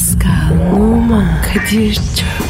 Pascal, Oman, Kadir çok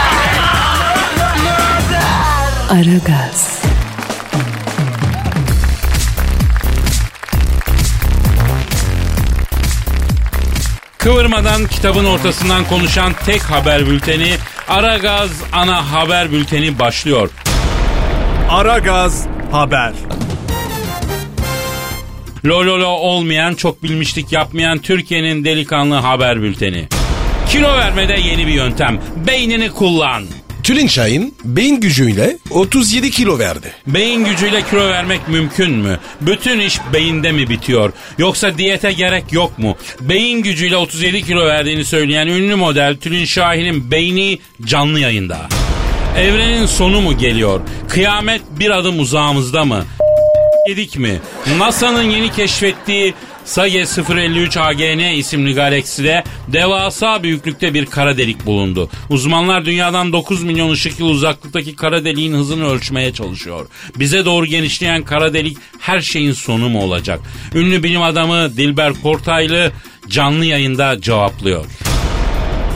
Aragaz, Kıvırmadan kitabın ortasından konuşan tek haber bülteni Aragaz ana haber bülteni başlıyor. Aragaz Haber. Lololo olmayan, çok bilmişlik yapmayan Türkiye'nin delikanlı haber bülteni. Kilo vermede yeni bir yöntem. Beynini kullan. Tülin Şahin beyin gücüyle 37 kilo verdi. Beyin gücüyle kilo vermek mümkün mü? Bütün iş beyinde mi bitiyor? Yoksa diyete gerek yok mu? Beyin gücüyle 37 kilo verdiğini söyleyen ünlü model Tülin Şahin'in beyni canlı yayında. Evrenin sonu mu geliyor? Kıyamet bir adım uzağımızda mı? yedik mi? NASA'nın yeni keşfettiği Sage 053 AGN isimli galakside devasa büyüklükte bir kara delik bulundu. Uzmanlar dünyadan 9 milyon ışık yılı uzaklıktaki kara deliğin hızını ölçmeye çalışıyor. Bize doğru genişleyen kara delik her şeyin sonu mu olacak? Ünlü bilim adamı Dilber Kortaylı canlı yayında cevaplıyor.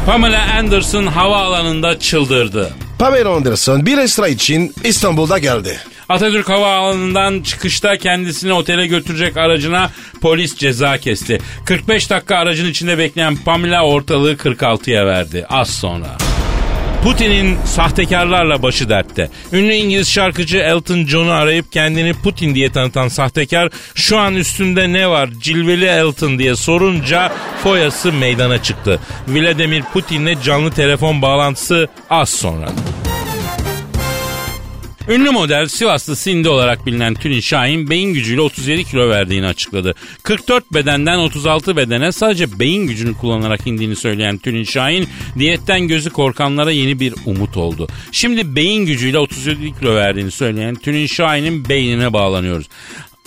Pamela Anderson havaalanında çıldırdı. Pamela Anderson bir ekstra için İstanbul'da geldi. Atatürk Havaalanı'ndan çıkışta kendisini otele götürecek aracına polis ceza kesti. 45 dakika aracın içinde bekleyen Pamela ortalığı 46'ya verdi. Az sonra. Putin'in sahtekarlarla başı dertte. Ünlü İngiliz şarkıcı Elton John'u arayıp kendini Putin diye tanıtan sahtekar şu an üstünde ne var cilveli Elton diye sorunca foyası meydana çıktı. Vladimir Putin'le canlı telefon bağlantısı az sonra. Ünlü model Sivaslı Sindi olarak bilinen Tülin Şahin beyin gücüyle 37 kilo verdiğini açıkladı. 44 bedenden 36 bedene sadece beyin gücünü kullanarak indiğini söyleyen Tülin Şahin diyetten gözü korkanlara yeni bir umut oldu. Şimdi beyin gücüyle 37 kilo verdiğini söyleyen Tülin Şahin'in beynine bağlanıyoruz.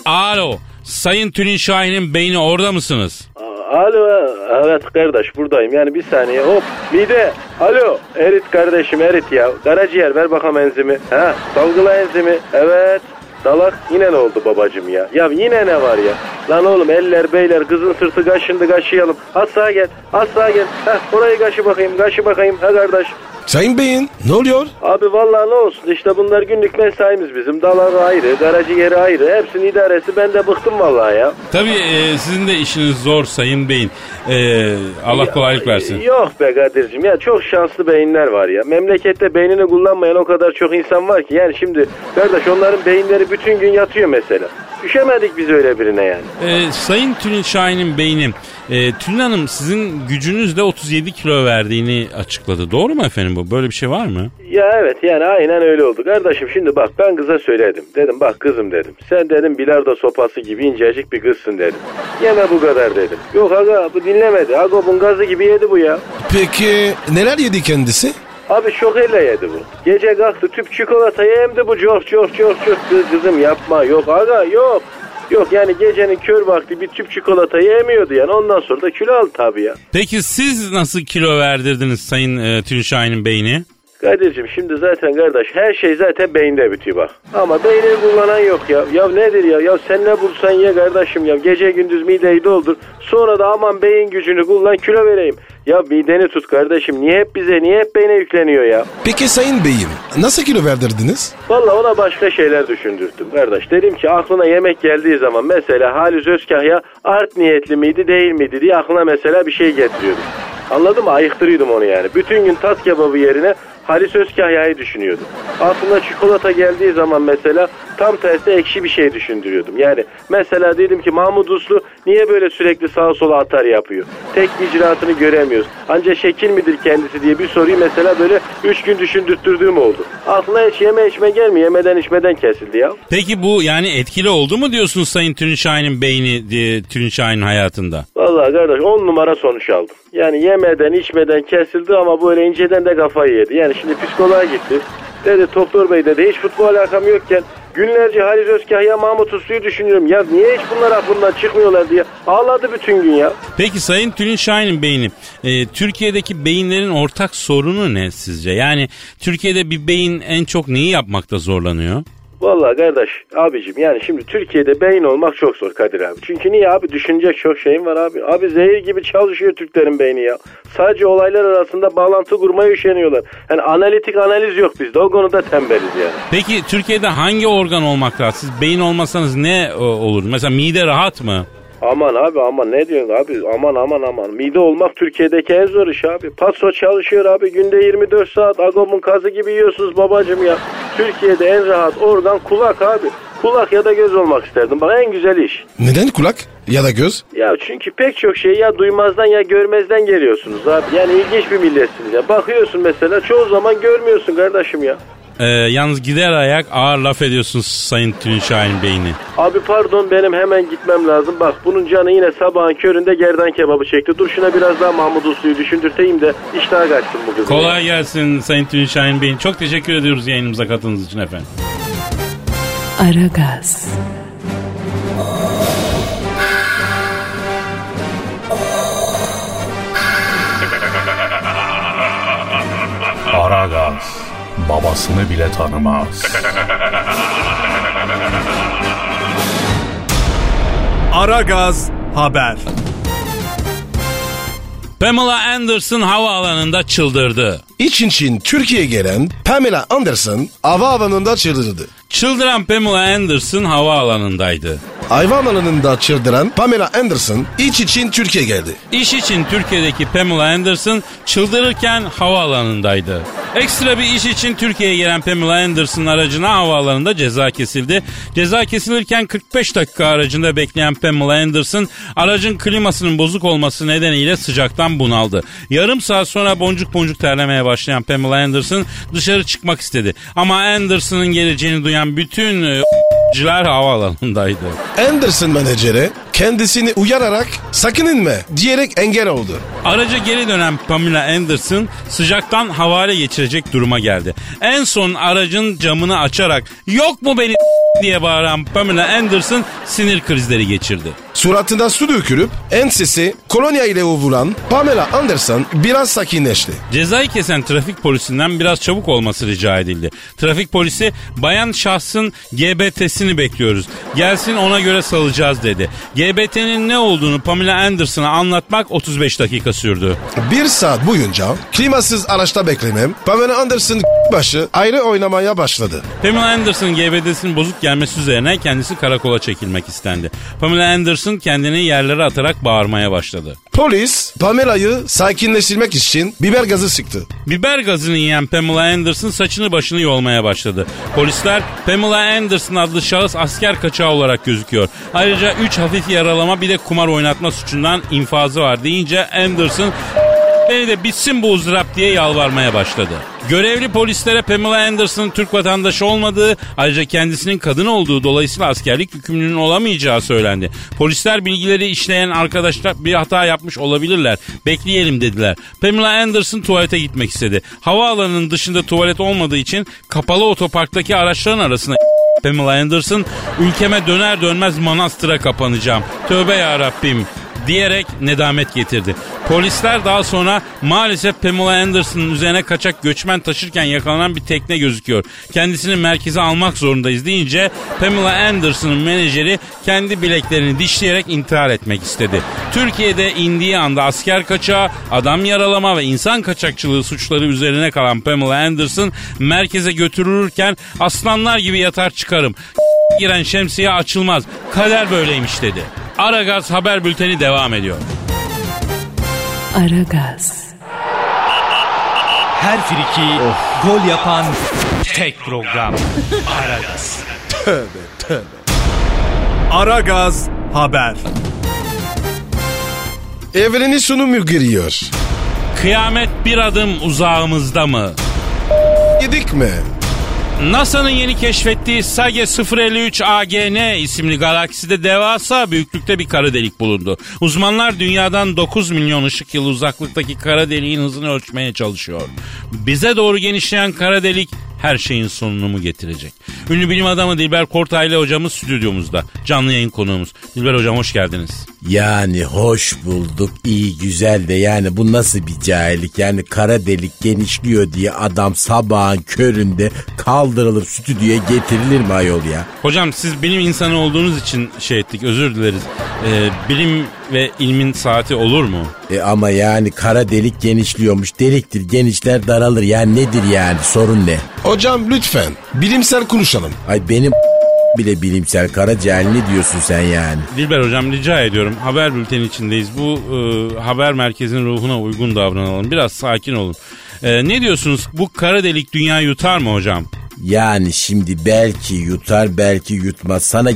Alo Sayın Tülin Şahin'in beyni orada mısınız? Alo evet kardeş buradayım. Yani bir saniye hop. Mide alo erit kardeşim erit ya. Karaciğer ver bakalım enzimi. Ha salgıla enzimi. Evet Salak yine ne oldu babacım ya? Ya yine ne var ya? Lan oğlum eller beyler kızın sırtı kaşındı kaşıyalım. Az sağa gel az sağa gel. Heh orayı kaşı bakayım kaşı bakayım ha kardeş. Sayın Bey'in ne oluyor? Abi vallahi ne olsun işte bunlar günlük mesaimiz bizim. Daları ayrı, karaciğeri ayrı. Hepsinin idaresi ben de bıktım vallahi ya. Tabii e, sizin de işiniz zor Sayın Bey'in. E, Allah kolaylık versin. Yok be Kadir'cim ya çok şanslı beyinler var ya. Memlekette beynini kullanmayan o kadar çok insan var ki. Yani şimdi kardeş onların beyinleri bütün gün yatıyor mesela. Düşemedik biz öyle birine yani. E, Sayın Tülin Şahin'in beyni e, Tülin Hanım sizin gücünüzle 37 kilo verdiğini açıkladı. Doğru mu efendim bu? Böyle bir şey var mı? Ya evet yani aynen öyle oldu. Kardeşim şimdi bak ben kıza söyledim. Dedim bak kızım dedim. Sen dedim bilardo sopası gibi incecik bir kızsın dedim. Yeme bu kadar dedim. Yok aga bu dinlemedi. Agop'un gazı gibi yedi bu ya. Peki neler yedi kendisi? Abi şokelle yedi bu. Gece kalktı tüp çikolatayı emdi bu çok çok çok çok Kız, kızım yapma yok aga yok. Yok yani gecenin kör vakti bir tüp çikolatayı emiyordu yani ondan sonra da kilo aldı tabii ya. Peki siz nasıl kilo verdirdiniz Sayın e, Tülin Şahin'in beyni? Kadir'cim şimdi zaten kardeş her şey zaten beyinde bitiyor bak. Ama beynini kullanan yok ya. Ya nedir ya? Ya sen ne bulsan ye kardeşim ya. Gece gündüz mideyi doldur. Sonra da aman beyin gücünü kullan kilo vereyim. Ya mideni tut kardeşim. Niye hep bize, niye hep beyne yükleniyor ya? Peki Sayın Bey'im nasıl kilo verdirdiniz? Valla ona başka şeyler düşündürttüm kardeş. Dedim ki aklına yemek geldiği zaman mesela Halis Özkahya art niyetli miydi değil miydi diye aklına mesela bir şey getiriyordum. Anladın mı? Ayıktırıyordum onu yani. Bütün gün tat kebabı yerine Halis Özkahya'yı düşünüyordum. Aklına çikolata geldiği zaman mesela tam tersi ekşi bir şey düşündürüyordum. Yani mesela dedim ki Mahmut Uslu niye böyle sürekli sağa sola atar yapıyor? Tek icraatını göremiyoruz. Ancak şekil midir kendisi diye bir soruyu mesela böyle 3 gün düşündürttürdüğüm oldu. Aklına hiç yeme içme gelmiyor. Yemeden içmeden kesildi ya. Peki bu yani etkili oldu mu diyorsunuz Sayın Tülin beyni diye, Tülin hayatında? Vallahi kardeş 10 numara sonuç aldım. Yani yemeden içmeden kesildi ama böyle inceden de kafayı yedi. Yani şimdi psikoloğa gitti. Dedi doktor bey dedi hiç futbol alakam yokken günlerce Halis Özkahya Mahmut Uslu'yu düşünüyorum. Ya niye hiç bunlar aklımdan çıkmıyorlar diye ağladı bütün gün ya. Peki Sayın Tülin Şahin'in beyni e, Türkiye'deki beyinlerin ortak sorunu ne sizce? Yani Türkiye'de bir beyin en çok neyi yapmakta zorlanıyor? Vallahi kardeş abicim yani şimdi Türkiye'de beyin olmak çok zor Kadir abi. Çünkü niye abi düşünecek çok şeyim var abi. Abi zehir gibi çalışıyor Türklerin beyni ya. Sadece olaylar arasında bağlantı kurmaya üşeniyorlar. Yani analitik analiz yok bizde o konuda tembeliz yani. Peki Türkiye'de hangi organ olmak lazım? Siz beyin olmasanız ne olur? Mesela mide rahat mı? Aman abi aman ne diyorsun abi aman aman aman. Mide olmak Türkiye'deki en zor iş abi. Paso çalışıyor abi günde 24 saat agobun kazı gibi yiyorsunuz babacım ya. Türkiye'de en rahat organ kulak abi. Kulak ya da göz olmak isterdim. Bana en güzel iş. Neden kulak ya da göz? Ya çünkü pek çok şey ya duymazdan ya görmezden geliyorsunuz abi. Yani ilginç bir milletsiniz ya. Bakıyorsun mesela çoğu zaman görmüyorsun kardeşim ya. Ee, yalnız gider ayak ağır laf ediyorsunuz Sayın Tülin Şahin Beyni. Abi pardon benim hemen gitmem lazım. Bak bunun canı yine sabahın köründe gerdan kebabı çekti. Dur şuna biraz daha Mahmut Uslu'yu düşündürteyim de iştah kaçsın bu kızın. Kolay gelsin Sayın Tülin Şahin Bey'in. Çok teşekkür ediyoruz yayınımıza katıldığınız için efendim. Aragaz. Aragaz babasını bile tanımaz. Aragaz haber. Pamela Anderson havaalanında çıldırdı. İçin için Türkiye'ye gelen Pamela Anderson havaalanında çıldırdı. Çıldıran Pamela Anderson havaalanındaydı. Hayvan alanında çıldıran Pamela Anderson iç için Türkiye geldi. İş için Türkiye'deki Pamela Anderson çıldırırken havaalanındaydı. Ekstra bir iş için Türkiye'ye gelen Pamela Anderson aracına havaalanında ceza kesildi. Ceza kesilirken 45 dakika aracında bekleyen Pamela Anderson aracın klimasının bozuk olması nedeniyle sıcaktan bunaldı. Yarım saat sonra boncuk boncuk terlemeye başlayan Pamela Anderson dışarı çıkmak istedi. Ama Anderson'ın geleceğini duyan bütün e, ciler havaalanındaydı. Anderson menajeri kendisini uyararak sakın inme diyerek engel oldu. Araca geri dönen Pamela Anderson sıcaktan havale geçirecek duruma geldi. En son aracın camını açarak yok mu beni diye bağıran Pamela Anderson sinir krizleri geçirdi. Suratında su dökülüp ensesi kolonya ile ovulan Pamela Anderson biraz sakinleşti. Cezayı kesen trafik polisinden biraz çabuk olması rica edildi. Trafik polisi bayan şahsın GBT'sini bekliyoruz. Gelsin ona göre salacağız dedi. GBT'nin ne olduğunu Pamela Anderson'a anlatmak 35 dakika sürdü. Bir saat boyunca klimasız araçta beklemem Pamela Anderson başı ayrı oynamaya başladı. Pamela Anderson'ın GBT'sinin bozuk gelmesi üzerine kendisi karakola çekilmek istendi. Pamela Anderson kendini yerlere atarak bağırmaya başladı. Polis Pamela'yı sakinleştirmek için biber gazı sıktı. Biber gazını yiyen Pamela Anderson saçını başını yolmaya başladı. Polisler Pamela Anderson adlı şahıs asker kaçağı olarak gözüküyor. Ayrıca 3 hafif yaralama bir de kumar oynatma suçundan infazı var deyince Anderson beni de bitsin bu ızdırap diye yalvarmaya başladı. Görevli polislere Pamela Anderson'ın Türk vatandaşı olmadığı ayrıca kendisinin kadın olduğu dolayısıyla askerlik yükümlülüğünün olamayacağı söylendi. Polisler bilgileri işleyen arkadaşlar bir hata yapmış olabilirler. Bekleyelim dediler. Pamela Anderson tuvalete gitmek istedi. Havaalanının dışında tuvalet olmadığı için kapalı otoparktaki araçların arasına Pamela Anderson ülkeme döner dönmez manastıra kapanacağım. Tövbe ya Rabbim diyerek nedamet getirdi. Polisler daha sonra maalesef Pamela Anderson'ın üzerine kaçak göçmen taşırken yakalanan bir tekne gözüküyor. Kendisini merkeze almak zorundayız deyince Pamela Anderson'ın menajeri kendi bileklerini dişleyerek intihar etmek istedi. Türkiye'de indiği anda asker kaçağı, adam yaralama ve insan kaçakçılığı suçları üzerine kalan Pamela Anderson merkeze götürülürken aslanlar gibi yatar çıkarım. giren şemsiye açılmaz. Kader böyleymiş dedi. Aragaz haber bülteni devam ediyor. Aragaz. Her friki gol yapan tek program. Aragaz. Tövbe tövbe. Aragaz haber. Evrenin sonu mu giriyor? Kıyamet bir adım uzağımızda mı? Yedik mi? NASA'nın yeni keşfettiği SAGE 053 AGN isimli galakside devasa büyüklükte bir kara delik bulundu. Uzmanlar dünyadan 9 milyon ışık yılı uzaklıktaki kara deliğin hızını ölçmeye çalışıyor. Bize doğru genişleyen kara delik her şeyin sonunu mu getirecek? Ünlü bilim adamı Dilber Kortaylı hocamız stüdyomuzda. Canlı yayın konuğumuz. Dilber hocam hoş geldiniz. Yani hoş bulduk iyi güzel de yani bu nasıl bir cahillik yani kara delik genişliyor diye adam sabahın köründe kaldırılıp stüdyoya getirilir mi ayol ya? Hocam siz bilim insanı olduğunuz için şey ettik özür dileriz. Ee, bilim ve ilmin saati olur mu? E ama yani kara delik genişliyormuş deliktir genişler daralır yani nedir yani sorun ne? Hocam lütfen bilimsel konuşalım. Ay benim bile bilimsel kara cahil ne diyorsun sen yani? Dilber hocam rica ediyorum haber bülteni içindeyiz. Bu e, haber merkezinin ruhuna uygun davranalım. Biraz sakin olun. E, ne diyorsunuz bu kara delik dünya yutar mı hocam? Yani şimdi belki yutar belki yutmaz sana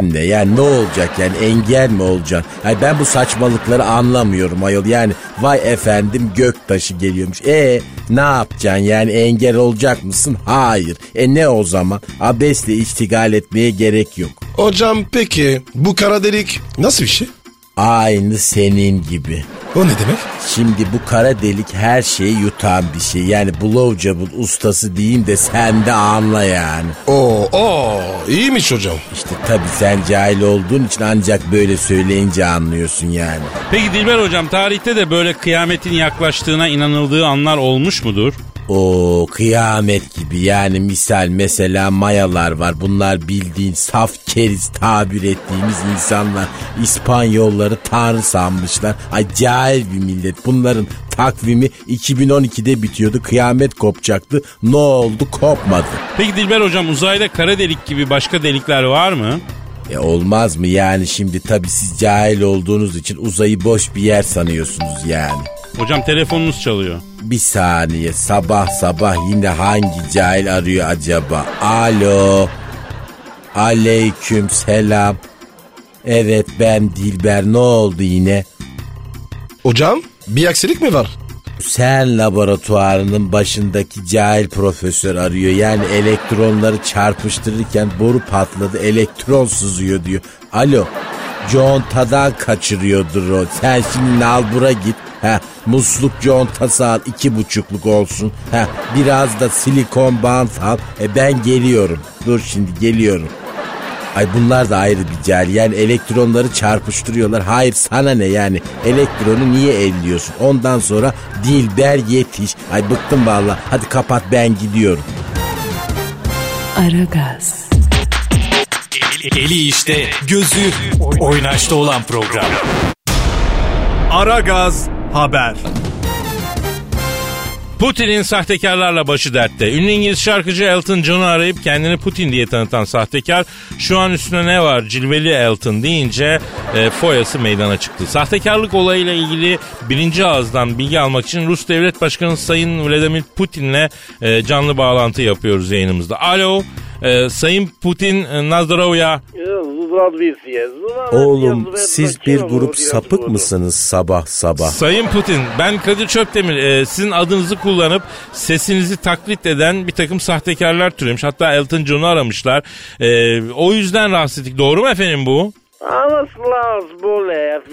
de yani ne olacak yani engel mi olacaksın? Yani ben bu saçmalıkları anlamıyorum ayol yani vay efendim göktaşı geliyormuş. E ne yapacaksın yani engel olacak mısın? Hayır. E ne o zaman? Abesle iştigal etmeye gerek yok. Hocam peki bu kara delik nasıl bir şey? Aynı senin gibi. O ne demek? Şimdi bu kara delik her şeyi yutan bir şey. Yani blowjob'un ustası diyeyim de sen de anla yani. Oo, oo iyiymiş hocam. İşte tabii sen cahil olduğun için ancak böyle söyleyince anlıyorsun yani. Peki Dilber hocam tarihte de böyle kıyametin yaklaştığına inanıldığı anlar olmuş mudur? O kıyamet gibi yani misal mesela mayalar var. Bunlar bildiğin saf keriz tabir ettiğimiz insanlar. İspanyolları tanrı sanmışlar. Acayip bir millet. Bunların takvimi 2012'de bitiyordu. Kıyamet kopacaktı. Ne oldu? Kopmadı. Peki Dilber hocam uzayda kara delik gibi başka delikler var mı? E olmaz mı yani şimdi tabii siz cahil olduğunuz için uzayı boş bir yer sanıyorsunuz yani. Hocam telefonunuz çalıyor. Bir saniye sabah sabah yine hangi cahil arıyor acaba? Alo. Aleyküm selam. Evet ben Dilber ne oldu yine? Hocam bir aksilik mi var? Sen laboratuvarının başındaki cahil profesör arıyor. Yani elektronları çarpıştırırken boru patladı elektron sızıyor diyor. Alo contadan kaçırıyordur o. Sen şimdi nalbura git. Ha, musluk contası al iki buçukluk olsun. Ha, biraz da silikon bant al. E ben geliyorum. Dur şimdi geliyorum. Ay bunlar da ayrı bir cahil. Yani elektronları çarpıştırıyorlar. Hayır sana ne yani? Elektronu niye elliyorsun? Ondan sonra Dilber yetiş. Ay bıktım valla. Hadi kapat ben gidiyorum. Aragaz, Eli işte, gözü oynaşta olan program. Aragaz haber. Putin'in sahtekarlarla başı dertte. Ünlü İngiliz şarkıcı Elton John'u arayıp kendini Putin diye tanıtan sahtekar şu an üstüne ne var cilveli Elton deyince e, foyası meydana çıktı. Sahtekarlık olayıyla ilgili birinci ağızdan bilgi almak için Rus Devlet Başkanı Sayın Vladimir Putin'le e, canlı bağlantı yapıyoruz yayınımızda. Alo e, Sayın Putin e, Nazdrovya. Oğlum siz bir grup sapık mısınız sabah sabah? Sayın Putin ben Kadir Çöptemir e, sizin adınızı kullanıp sesinizi taklit eden bir takım sahtekarlar türemiş. Hatta Elton John'u aramışlar. E, o yüzden rahatsız ettik. Doğru mu efendim bu?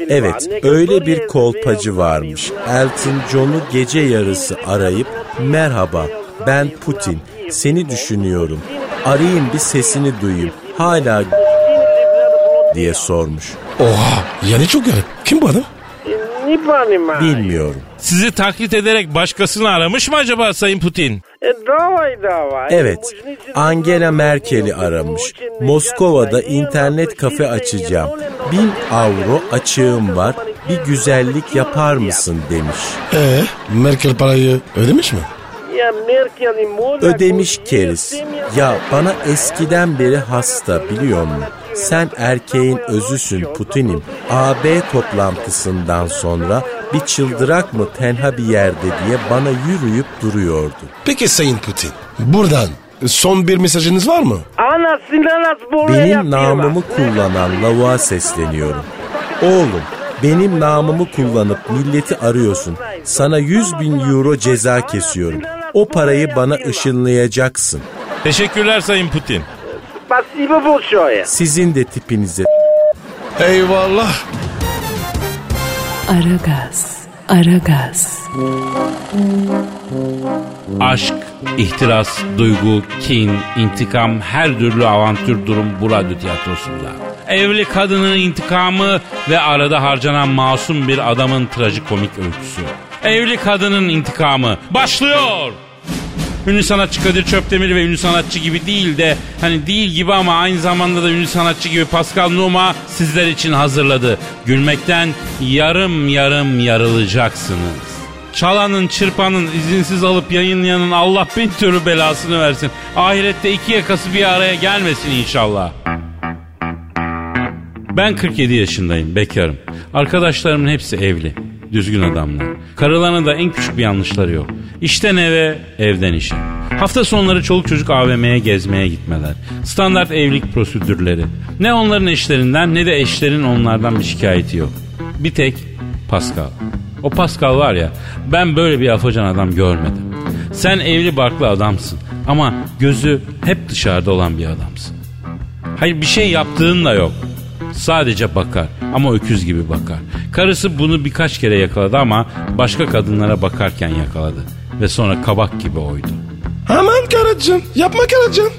Evet öyle bir kolpacı varmış. Elton John'u gece yarısı arayıp merhaba ben Putin seni düşünüyorum. Arayayım bir sesini duyayım. Hala diye sormuş. Oha yani çok garip. Kim bu adam? Bilmiyorum. Sizi taklit ederek başkasını aramış mı acaba Sayın Putin? Evet, Angela Merkel'i aramış. Moskova'da internet kafe açacağım. Bin avro açığım var. Bir güzellik yapar mısın demiş. Ee, Merkel parayı ödemiş mi? Ödemiş keriz. Ya bana eskiden beri hasta biliyor musun? Sen erkeğin özüsün Putin'im. AB toplantısından sonra bir çıldırak mı tenha bir yerde diye bana yürüyüp duruyordu. Peki Sayın Putin buradan son bir mesajınız var mı? Benim namımı kullanan lavuğa sesleniyorum. Oğlum benim namımı kullanıp milleti arıyorsun. Sana 100 bin euro ceza kesiyorum. O parayı bana ışınlayacaksın. Teşekkürler Sayın Putin. Спасибо большое. Sizin de tipinize Eyvallah. Aragaz, Aragaz, Aşk, ihtiras, duygu, kin, intikam her türlü avantür durum bu radyo tiyatrosunda. Evli kadının intikamı ve arada harcanan masum bir adamın trajikomik öyküsü. Evli kadının intikamı başlıyor. Ünlü sanatçı Kadir Çöptemir ve ünlü sanatçı gibi değil de hani değil gibi ama aynı zamanda da ünlü sanatçı gibi Pascal Numa sizler için hazırladı. Gülmekten yarım yarım yarılacaksınız. Çalanın, çırpanın, izinsiz alıp yayınlayanın Allah bin türlü belasını versin. Ahirette iki yakası bir araya gelmesin inşallah. Ben 47 yaşındayım, bekarım. Arkadaşlarımın hepsi evli, düzgün adamlar. Karılarına da en küçük bir yanlışları yok. İşten eve, evden işe. Hafta sonları çoluk çocuk AVM'ye gezmeye gitmeler. Standart evlilik prosedürleri. Ne onların eşlerinden ne de eşlerin onlardan bir şikayeti yok. Bir tek Pascal. O Pascal var ya ben böyle bir afacan adam görmedim. Sen evli barklı adamsın ama gözü hep dışarıda olan bir adamsın. Hayır bir şey yaptığın da yok. Sadece bakar ama öküz gibi bakar. Karısı bunu birkaç kere yakaladı ama başka kadınlara bakarken yakaladı. Ve sonra kabak gibi oydu. Aman karıcığım yapma karıcığım.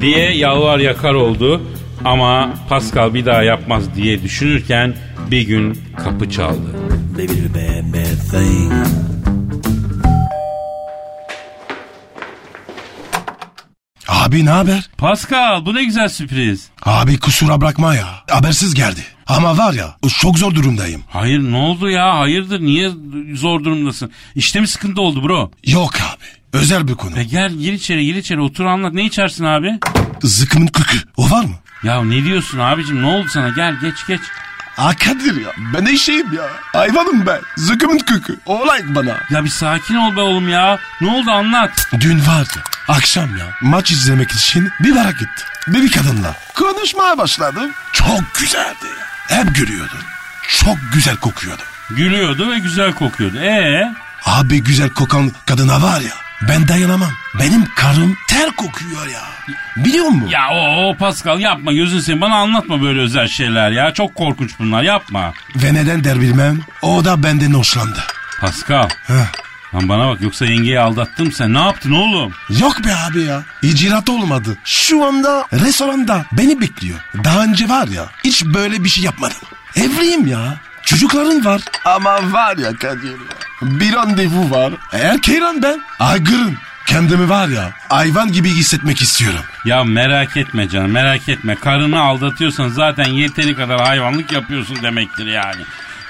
Diye yalvar yakar oldu ama Pascal bir daha yapmaz diye düşünürken bir gün kapı çaldı. Abi ne haber? Pascal bu ne güzel sürpriz. Abi kusura bırakma ya. Habersiz geldi. Ama var ya çok zor durumdayım. Hayır ne oldu ya hayırdır niye zor durumdasın? İşte mi sıkıntı oldu bro? Yok abi. Özel bir konu. E gel gir içeri gir içeri otur anlat ne içersin abi? Zıkkımın kıkı. O var mı? Ya ne diyorsun abicim ne oldu sana gel geç geç. Kadir ya. Ben eşeğim ya. Hayvanım ben. Zıkkımın kıkı. Olay bana. Ya bir sakin ol be oğlum ya. Ne oldu anlat. Dün vardı. Akşam ya. Maç izlemek için bir bara gitti. Bir kadınla. Konuşmaya başladım. Çok güzeldi. Hep gülüyordu. Çok güzel kokuyordu. Gülüyordu ve güzel kokuyordu. Ee? Abi güzel kokan kadına var ya. Ben dayanamam. Benim karım ter kokuyor ya. Biliyor musun? Ya o, o Pascal yapma gözün seveyim bana anlatma böyle özel şeyler ya. Çok korkunç bunlar yapma. Ve neden der bilmem. O da benden hoşlandı. Pascal. Heh. Lan bana bak yoksa yengeyi aldattım sen ne yaptın oğlum? Yok be abi ya. İcraat olmadı. Şu anda restoranda beni bekliyor. Daha önce var ya hiç böyle bir şey yapmadım. Evliyim ya. Çocukların var. Ama var ya Kadir ya. Bir randevu var. Erkeğim ben. Aygırın. Kendimi var ya hayvan gibi hissetmek istiyorum. Ya merak etme canım merak etme. Karını aldatıyorsan zaten yeteri kadar hayvanlık yapıyorsun demektir yani.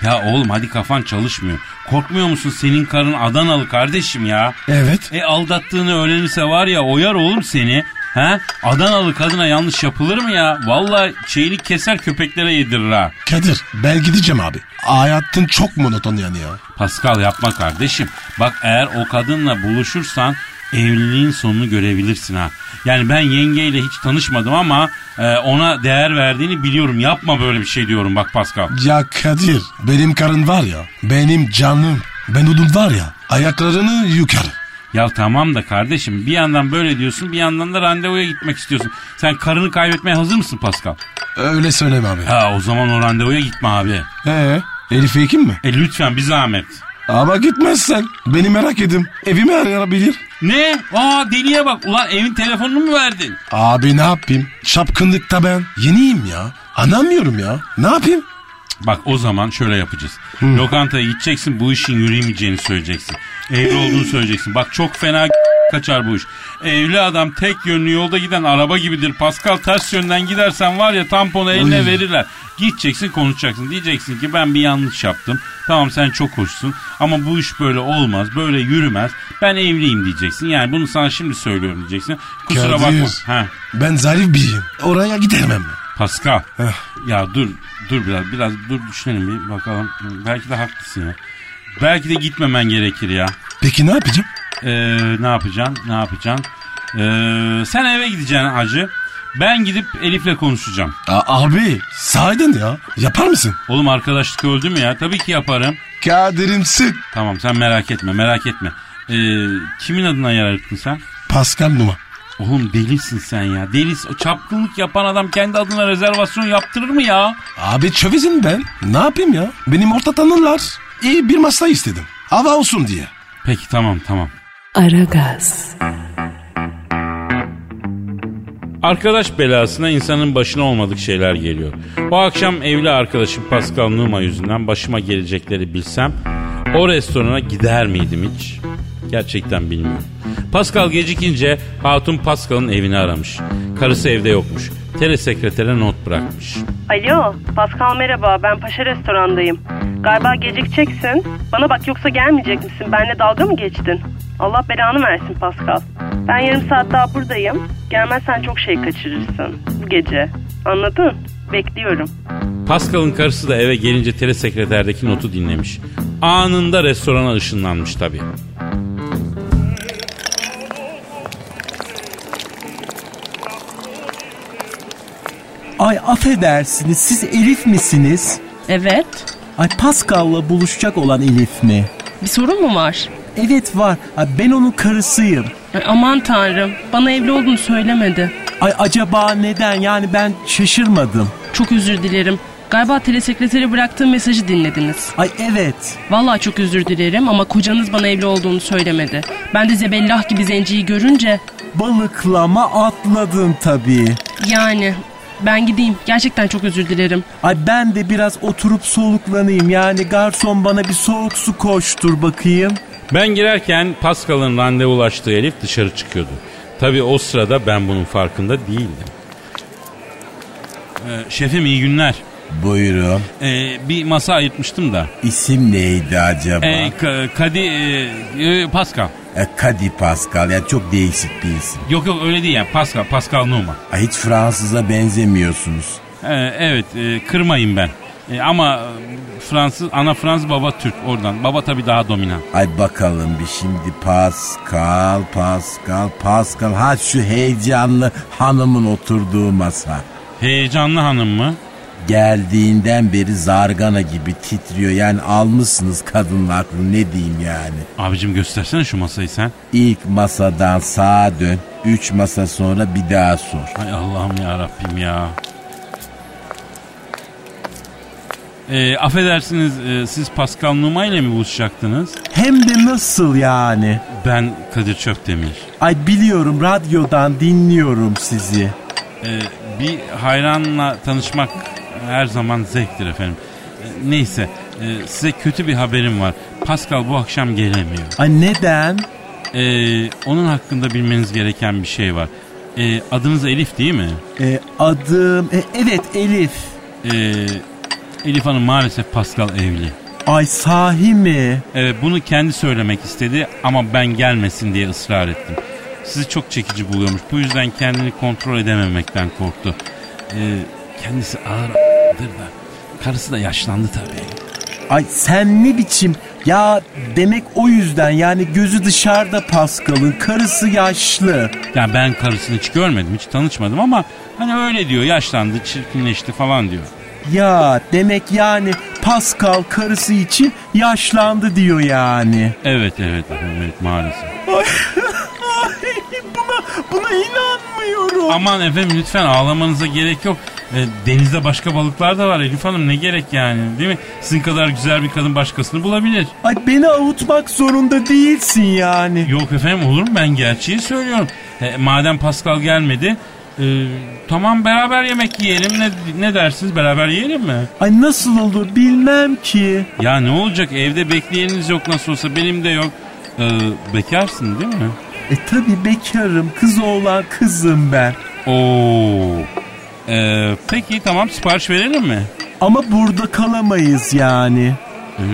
Ya oğlum hadi kafan çalışmıyor. Korkmuyor musun senin karın Adanalı kardeşim ya? Evet. E aldattığını öğrenirse var ya oyar oğlum seni. Ha? Adanalı kadına yanlış yapılır mı ya? Vallahi çeylik keser köpeklere yedirir ha. Kadir ben gideceğim abi. Hayatın çok monoton yani ya. Pascal yapma kardeşim. Bak eğer o kadınla buluşursan evliliğin sonunu görebilirsin ha. Yani ben yengeyle hiç tanışmadım ama e, ona değer verdiğini biliyorum. Yapma böyle bir şey diyorum bak Pascal. Ya Kadir benim karın var ya benim canım. Ben onun var ya ayaklarını yukarı. Ya tamam da kardeşim bir yandan böyle diyorsun bir yandan da randevuya gitmek istiyorsun. Sen karını kaybetmeye hazır mısın Pascal? Öyle söyleme abi. Ha o zaman o randevuya gitme abi. Ee, Elif Ekim mi? E lütfen bir zahmet. Ama gitmezsen beni merak edim. Evimi arayabilir. Ne? Aa deliye bak. Ulan evin telefonunu mu verdin? Abi ne yapayım? Çapkınlıkta ben yeniyim ya. Anlamıyorum ya. Ne yapayım? Bak o zaman şöyle yapacağız. Lokantaya gideceksin bu işin yürüyemeyeceğini söyleyeceksin. Evli olduğunu söyleyeceksin. Bak çok fena kaçar bu iş. Evli adam tek yönlü yolda giden araba gibidir. Pascal ters yönden gidersen var ya tamponu eline Uy. verirler. Gideceksin konuşacaksın. Diyeceksin ki ben bir yanlış yaptım. Tamam sen çok hoşsun ama bu iş böyle olmaz. Böyle yürümez. Ben evliyim diyeceksin. Yani bunu sana şimdi söylüyorum diyeceksin. Kusura Kadir. bakma. Ha. Ben zarif biriyim. Oraya gidemem. Pascal. Heh. Ya dur dur biraz biraz dur düşünelim bir bakalım. Belki de haklısın ya. Belki de gitmemen gerekir ya. Peki ne yapacağım? Ee, ne yapacaksın? Ne yapacaksın? Ee, sen eve gideceksin hacı. Ben gidip Elif'le konuşacağım. A- abi sahiden ya. Yapar mısın? Oğlum arkadaşlık öldü mü ya? Tabii ki yaparım. Kadir'imsin. Tamam sen merak etme merak etme. Ee, kimin adına yer ayırttın sen? Pascal Numa. Oğlum delisin sen ya. Delis o çapkınlık yapan adam kendi adına rezervasyon yaptırır mı ya? Abi çövezin ben. Ne yapayım ya? Benim orta tanırlar. İyi bir masa istedim. Hava olsun diye. Peki tamam tamam. Aragaz, Arkadaş belasına insanın başına olmadık şeyler geliyor. Bu akşam evli arkadaşım Pascal Numa yüzünden başıma gelecekleri bilsem o restorana gider miydim hiç? Gerçekten bilmiyorum. Pascal gecikince Hatun Pascal'ın evini aramış. Karısı evde yokmuş. Telesekretere not bırakmış. Alo, Pascal merhaba. Ben Paşa restorandayım. Galiba gecikeceksin. Bana bak yoksa gelmeyecek misin? Benle dalga mı geçtin? Allah belanı versin Pascal. Ben yarım saat daha buradayım. Gelmezsen çok şey kaçırırsın bu gece. Anladın? Bekliyorum. Pascal'ın karısı da eve gelince telesekreterdeki notu dinlemiş. Anında restorana ışınlanmış tabii. Ay affedersiniz siz Elif misiniz? Evet. Ay Pascal'la buluşacak olan Elif mi? Bir sorun mu var? Evet var. Ay ben onun karısıyım. Ay, aman tanrım. Bana evli olduğunu söylemedi. Ay acaba neden? Yani ben şaşırmadım. Çok özür dilerim. Galiba telesekreteri bıraktığım mesajı dinlediniz. Ay evet. Vallahi çok özür dilerim ama kocanız bana evli olduğunu söylemedi. Ben de zebellah gibi zenciyi görünce Balıklama atladın tabii. yani ben gideyim. Gerçekten çok özür dilerim. Ay ben de biraz oturup soluklanayım. Yani garson bana bir soğuk su koştur bakayım. Ben girerken Pascal'ın randevulaştığı Elif dışarı çıkıyordu. Tabii o sırada ben bunun farkında değildim. Ee, şefim iyi günler. Buyurun. Ee, bir masa ayırtmıştım da. İsim neydi acaba? Ee, Ka- Kadi e, e, Pascal. E, Kadi Pascal. Yani çok değişik bir isim. Yok yok öyle değil yani Pascal, Pascal Numa. Ay, hiç Fransız'a benzemiyorsunuz. Ee, evet e, kırmayın ben. E, ama Fransız, ana Fransız baba Türk oradan. Baba tabii daha dominant. Ay bakalım bir şimdi Pascal, Pascal, Pascal. Ha şu heyecanlı hanımın oturduğu masa. Heyecanlı hanım mı? Geldiğinden beri zargana gibi titriyor. Yani almışsınız kadının aklını ne diyeyim yani. Abicim göstersene şu masayı sen. İlk masadan sağa dön. Üç masa sonra bir daha sor. Hay Allah'ım ya Rabbim ya. E, affedersiniz e, siz Pascal Numa ile mi buluşacaktınız? Hem de nasıl yani? Ben Kadir Çöptemir. Ay biliyorum radyodan dinliyorum sizi. E, bir hayranla tanışmak her zaman zevktir efendim. E, neyse e, size kötü bir haberim var. Pascal bu akşam gelemiyor. Ay neden? E, onun hakkında bilmeniz gereken bir şey var. E, adınız Elif değil mi? E, adım... E, evet Elif. E, Elif Hanım maalesef Pascal evli. Ay sahi mi? Evet bunu kendi söylemek istedi ama ben gelmesin diye ısrar ettim. Sizi çok çekici buluyormuş. Bu yüzden kendini kontrol edememekten korktu. Ee, kendisi ağırdır da. Karısı da yaşlandı tabii. Ay sen ne biçim? Ya demek o yüzden yani gözü dışarıda Pascal'ın karısı yaşlı. Ya ben karısını hiç görmedim, hiç tanışmadım ama hani öyle diyor. Yaşlandı, çirkinleşti falan diyor. Ya demek yani Pascal karısı için yaşlandı diyor yani. Evet, evet, evet maalesef. Ay, ay, buna, buna inanmıyorum. Aman efendim lütfen ağlamanıza gerek yok. E, denizde başka balıklar da var Elif Hanım ne gerek yani değil mi? Sizin kadar güzel bir kadın başkasını bulabilir. Ay beni avutmak zorunda değilsin yani. Yok efendim olur mu ben gerçeği söylüyorum. E, madem Pascal gelmedi e, tamam beraber yemek yiyelim ne, ne dersiniz beraber yiyelim mi? Ay nasıl olur bilmem ki. Ya ne olacak evde bekleyeniniz yok nasıl olsa benim de yok. E, bekarsın değil mi? E tabi bekarım kız oğlan kızım ben. Oo. E, peki tamam sipariş verelim mi? Ama burada kalamayız yani. E,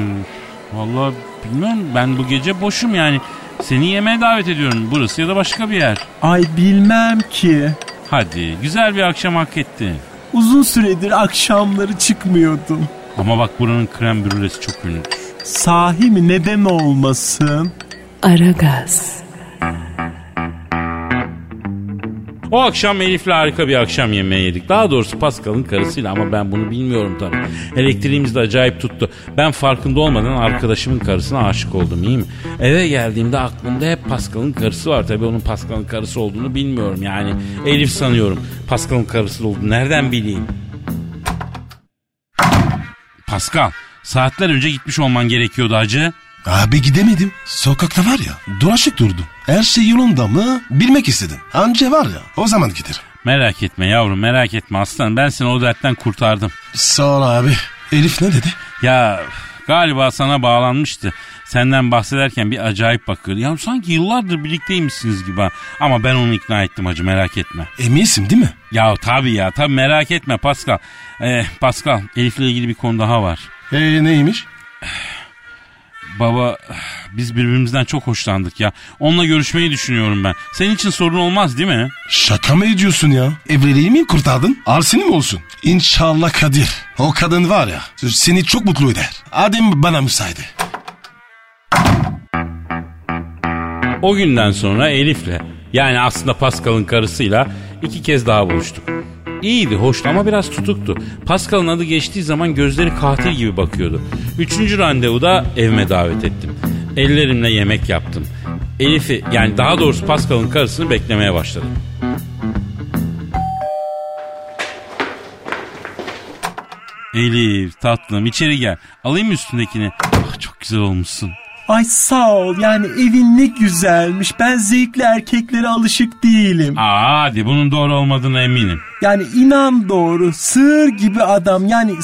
Vallahi bilmiyorum ben bu gece boşum yani. Seni yemeğe davet ediyorum burası ya da başka bir yer. Ay bilmem ki. Hadi güzel bir akşam hak ettin. Uzun süredir akşamları çıkmıyordum. Ama bak buranın krem brülesi çok ünlüdür. Sahi mi neden olmasın? Aragaz, O akşam Elif'le harika bir akşam yemeği yedik. Daha doğrusu Pascal'ın karısıyla ama ben bunu bilmiyorum tabii. Elektriğimiz de acayip tuttu. Ben farkında olmadan arkadaşımın karısına aşık oldum iyi mi? Eve geldiğimde aklımda hep Pascal'ın karısı var. Tabii onun Pascal'ın karısı olduğunu bilmiyorum yani. Elif sanıyorum. Pascal'ın karısı olduğunu nereden bileyim? Pascal saatler önce gitmiş olman gerekiyordu hacı. Abi gidemedim. Sokakta var ya dolaşık durdum. Her şey yolunda mı bilmek istedim. Anca var ya o zaman giderim. Merak etme yavrum merak etme aslan ben seni o dertten kurtardım. Sağ ol abi. Elif ne dedi? Ya galiba sana bağlanmıştı. Senden bahsederken bir acayip bakıyordu. Ya sanki yıllardır birlikteymişsiniz gibi ha. Ama ben onu ikna ettim hacı merak etme. Eminsin değil mi? Ya tabii ya tabii merak etme Pascal. Ee, Pascal Elif'le ilgili bir konu daha var. E neymiş? Baba biz birbirimizden çok hoşlandık ya. Onunla görüşmeyi düşünüyorum ben. Senin için sorun olmaz değil mi? Şaka mı ediyorsun ya? Evliliği mi kurtardın? Arsini mi olsun? İnşallah Kadir. O kadın var ya seni çok mutlu eder. Adem bana müsaade. O günden sonra Elif'le yani aslında Pascal'ın karısıyla iki kez daha buluştuk. İyiydi, hoştu ama biraz tutuktu. Pascal'ın adı geçtiği zaman gözleri katil gibi bakıyordu. Üçüncü randevuda evime davet ettim. Ellerimle yemek yaptım. Elif'i yani daha doğrusu Pascal'ın karısını beklemeye başladım. Elif tatlım içeri gel. Alayım mı üstündekini? Ah, çok güzel olmuşsun. Ay sağ ol yani evin ne güzelmiş. Ben zevkli erkeklere alışık değilim. Aa, hadi bunun doğru olmadığına eminim. Yani inan doğru sığır gibi adam yani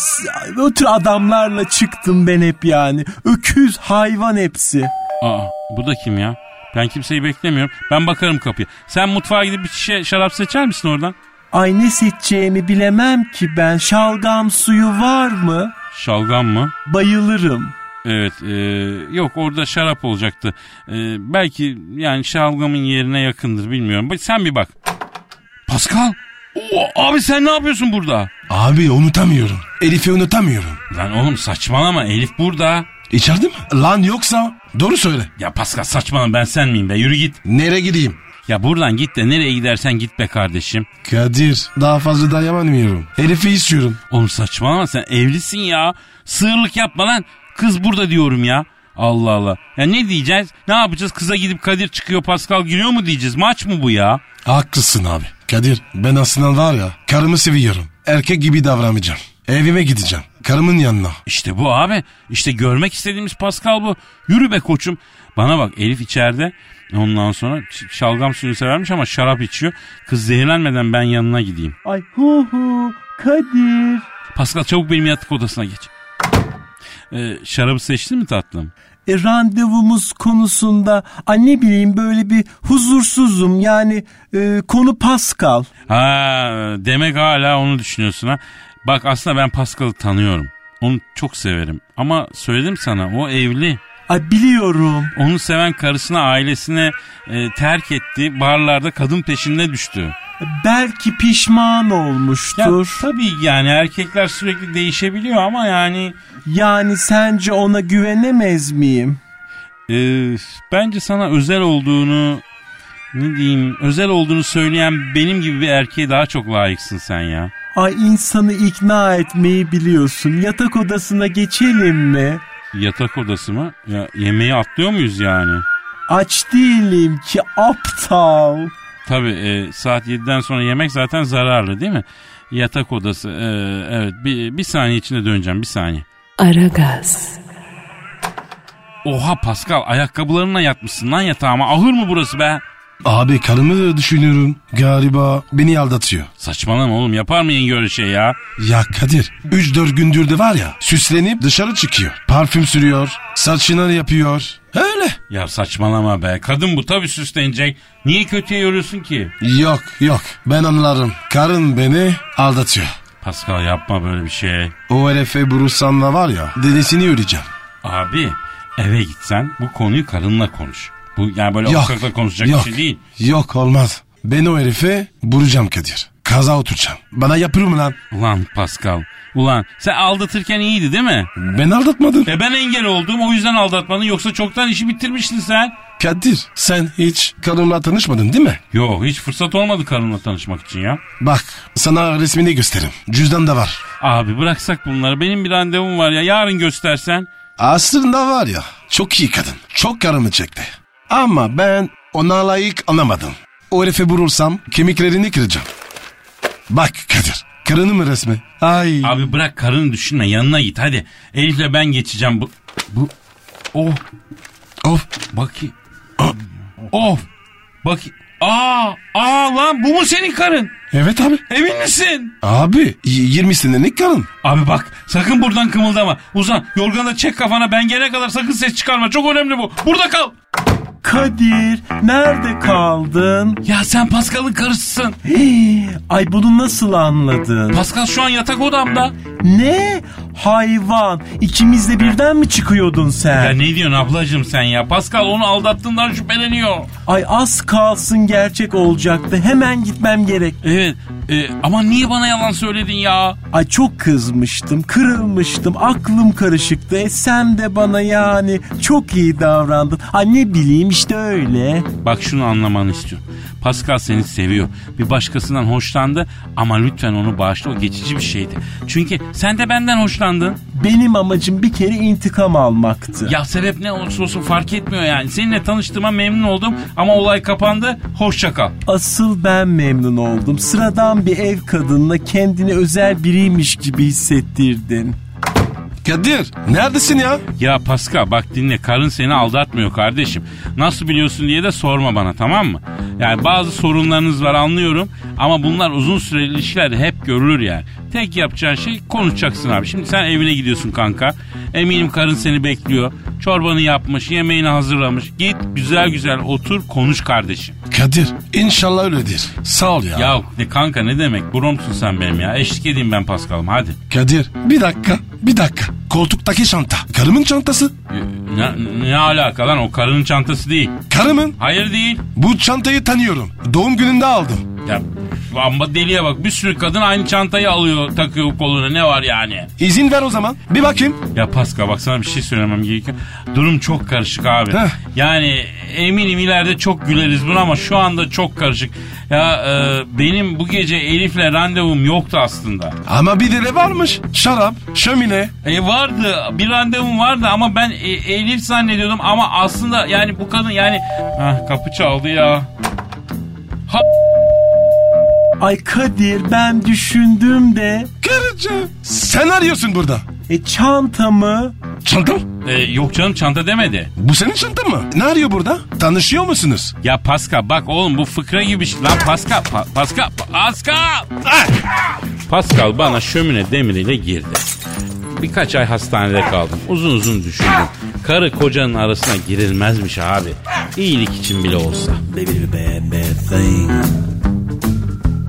o tür adamlarla çıktım ben hep yani. Öküz hayvan hepsi. Aa, bu da kim ya? Ben kimseyi beklemiyorum. Ben bakarım kapıya. Sen mutfağa gidip bir şişe şarap seçer misin oradan? Ay ne seçeceğimi bilemem ki ben. Şalgam suyu var mı? Şalgam mı? Bayılırım. Evet, e, yok orada şarap olacaktı. E, belki yani şalgamın yerine yakındır bilmiyorum. Bak, Sen bir bak. Pascal, o, abi sen ne yapıyorsun burada? Abi unutamıyorum. Elif'i unutamıyorum. Lan oğlum saçmalama Elif burada. İçeride mi? Lan yoksa doğru söyle. Ya Pascal saçmalama ben sen miyim be yürü git. Nereye gideyim? Ya buradan git de nereye gidersen git be kardeşim. Kadir daha fazla dayanamıyorum. Elif'i istiyorum. Oğlum saçmalama sen evlisin ya. Sığırlık yapma lan. Kız burada diyorum ya. Allah Allah. Ya ne diyeceğiz? Ne yapacağız? Kıza gidip Kadir çıkıyor Pascal giriyor mu diyeceğiz? Maç mı bu ya? Haklısın abi. Kadir ben aslında var ya karımı seviyorum. Erkek gibi davranmayacağım. Evime gideceğim. Karımın yanına. İşte bu abi. İşte görmek istediğimiz Pascal bu. Yürü be koçum. Bana bak Elif içeride. Ondan sonra şalgam suyu severmiş ama şarap içiyor. Kız zehirlenmeden ben yanına gideyim. Ay hu hu Kadir. Pascal çabuk benim yatak odasına geç. Ee, şarabı seçtin mi tatlım? E, randevumuz konusunda ay ne bileyim böyle bir huzursuzum yani e, konu Pascal. Ha demek hala onu düşünüyorsun ha. Bak aslında ben Pascal'ı tanıyorum. Onu çok severim. Ama söyledim sana o evli. Ay biliyorum. Onu seven karısına ailesine e, terk etti. Barlarda kadın peşinde düştü. Belki pişman Ya olmuştur. tabii yani erkekler sürekli değişebiliyor ama yani Yani sence ona güvenemez miyim? e, bence sana özel olduğunu ne diyeyim özel olduğunu söyleyen benim gibi bir erkeğe daha çok layıksın sen ya. Ay insanı ikna etmeyi biliyorsun. Yatak odasına geçelim mi? Yatak odası mı? Ya yemeği atlıyor muyuz yani? Aç değilim ki aptal. Tabii e, saat 7'den sonra yemek zaten zararlı değil mi? Yatak odası. e, evet bir, bir saniye içinde döneceğim bir saniye. Aragaz, Oha Pascal ayakkabılarınla yatmışsın lan yatağıma. Ahır mı burası be? Abi karımı düşünüyorum. Galiba beni aldatıyor. Saçmalama oğlum yapar mı yenge öyle şey ya? Ya Kadir 3-4 gündür de var ya süslenip dışarı çıkıyor. Parfüm sürüyor. Saçını yapıyor. Öyle. Ya saçmalama be. Kadın bu tabii süslenecek. Niye kötüye yoruyorsun ki? Yok yok ben anlarım. Karın beni aldatıyor. Pascal yapma böyle bir şey. O herife Brusan'la var ya dedesini öleceğim. Abi eve gitsen bu konuyu karınla konuş. Bu yani böyle Yok, konuşacak yok, bir şey değil. Yok olmaz. Ben o herife vuracağım Kadir. Kaza oturacağım. Bana yapır mı lan? Ulan Pascal Ulan sen aldatırken iyiydi değil mi? Ben aldatmadım. E ben engel oldum o yüzden aldatmadın yoksa çoktan işi bitirmiştin sen. Kadir sen hiç karımla tanışmadın değil mi? Yok hiç fırsat olmadı karınla tanışmak için ya. Bak sana resmini göstereyim. Cüzdan da var. Abi bıraksak bunları benim bir randevum var ya yarın göstersen. Aslında var ya çok iyi kadın. Çok karımı çekti. Ama ben ona layık anlamadım. O herifi bulursam kemiklerini kıracağım. Bak Kadir. Karının resmi? Ay. Abi bırak karını düşünme yanına git hadi. Elif'le ben geçeceğim bu. Bu. Oh. Of. Bakayım. Of. Bak. Aa, aa lan bu mu senin karın? Evet abi. Emin misin? Abi y- 20 senelik karın. Abi bak sakın buradan kımıldama. Uzan yorganı çek kafana ben gelene kadar sakın ses çıkarma. Çok önemli bu. Burada kal. Kadir nerede kaldın? Ya sen Pascal'ın karısısın. Hii, Ay bunu nasıl anladın? Pascal şu an yatak odamda. Ne? Hayvan. İkimizde birden mi çıkıyordun sen? Ya ne diyorsun ablacığım sen ya? Pascal onu aldattığından şüpheleniyor. Ay az kalsın gerçek olacaktı. Hemen gitmem gerek. Evet e, ama niye bana yalan söyledin ya? Ay çok kızmıştım, kırılmıştım, aklım karışıktı. E sen de bana yani çok iyi davrandın. Ay ne bileyim işte öyle. Bak şunu anlamanı istiyorum. Pascal seni seviyor. Bir başkasından hoşlandı ama lütfen onu bağışla o geçici bir şeydi. Çünkü sen de benden hoşlandın. Benim amacım bir kere intikam almaktı. Ya sebep ne olursa olsun fark etmiyor yani. Seninle tanıştığıma memnun oldum ama olay kapandı. Hoşça kal. Asıl ben memnun oldum. Sıradan bir ev kadınla kendini özel biriymiş gibi hissettirdin. Kadir neredesin ya? Ya Pascal bak dinle karın seni aldatmıyor kardeşim. Nasıl biliyorsun diye de sorma bana tamam mı? Yani bazı sorunlarınız var anlıyorum ama bunlar uzun süreli ilişkilerde hep görülür yani. Tek yapacağın şey konuşacaksın abi. Şimdi sen evine gidiyorsun kanka. Eminim karın seni bekliyor. Çorbanı yapmış, yemeğini hazırlamış. Git güzel güzel otur konuş kardeşim. Kadir inşallah öyledir. Sağ ol ya. Ya ne kanka ne demek? Bromsun sen benim ya. Eşlik edeyim ben Pascal'ım hadi. Kadir bir dakika bir dakika. Koltuktaki çanta. Karımın çantası. Ne, ne alaka lan o karının çantası değil. Karımın. Hayır değil. Bu çantayı tanıyorum. Doğum gününde aldım. Ya amma deliye bak bir sürü kadın aynı çantayı alıyor takıyor koluna ne var yani. İzin ver o zaman. Bir bakayım. Ya Pascal bak sana bir şey söylemem gerekiyor. Durum çok karışık abi. Heh. Yani eminim ileride çok güleriz buna ama şu anda çok karışık. Ya e, benim bu gece Elif'le randevum yoktu aslında. Ama bir de varmış. Şarap, şömine. E vardı bir randevum vardı ama ben e, Elif zannediyordum ama aslında yani bu kadın yani Heh, kapı çaldı ya. Ha, Ay Kadir ben düşündüm de Karıcığım. Sen arıyorsun burada. e çantamı Çantam? e, yok canım çanta demedi. Bu senin çantan mı? Ne arıyor burada? Tanışıyor musunuz? Ya Pascal bak oğlum bu fıkra gibi bir şey. Lan Pascal, Pa- Pascal, Pascal. Ah! Pascal bana şömine demiriyle girdi. Birkaç ay hastanede kaldım. Uzun uzun düşündüm. Karı kocanın arasına girilmezmiş abi. İyilik için bile olsa.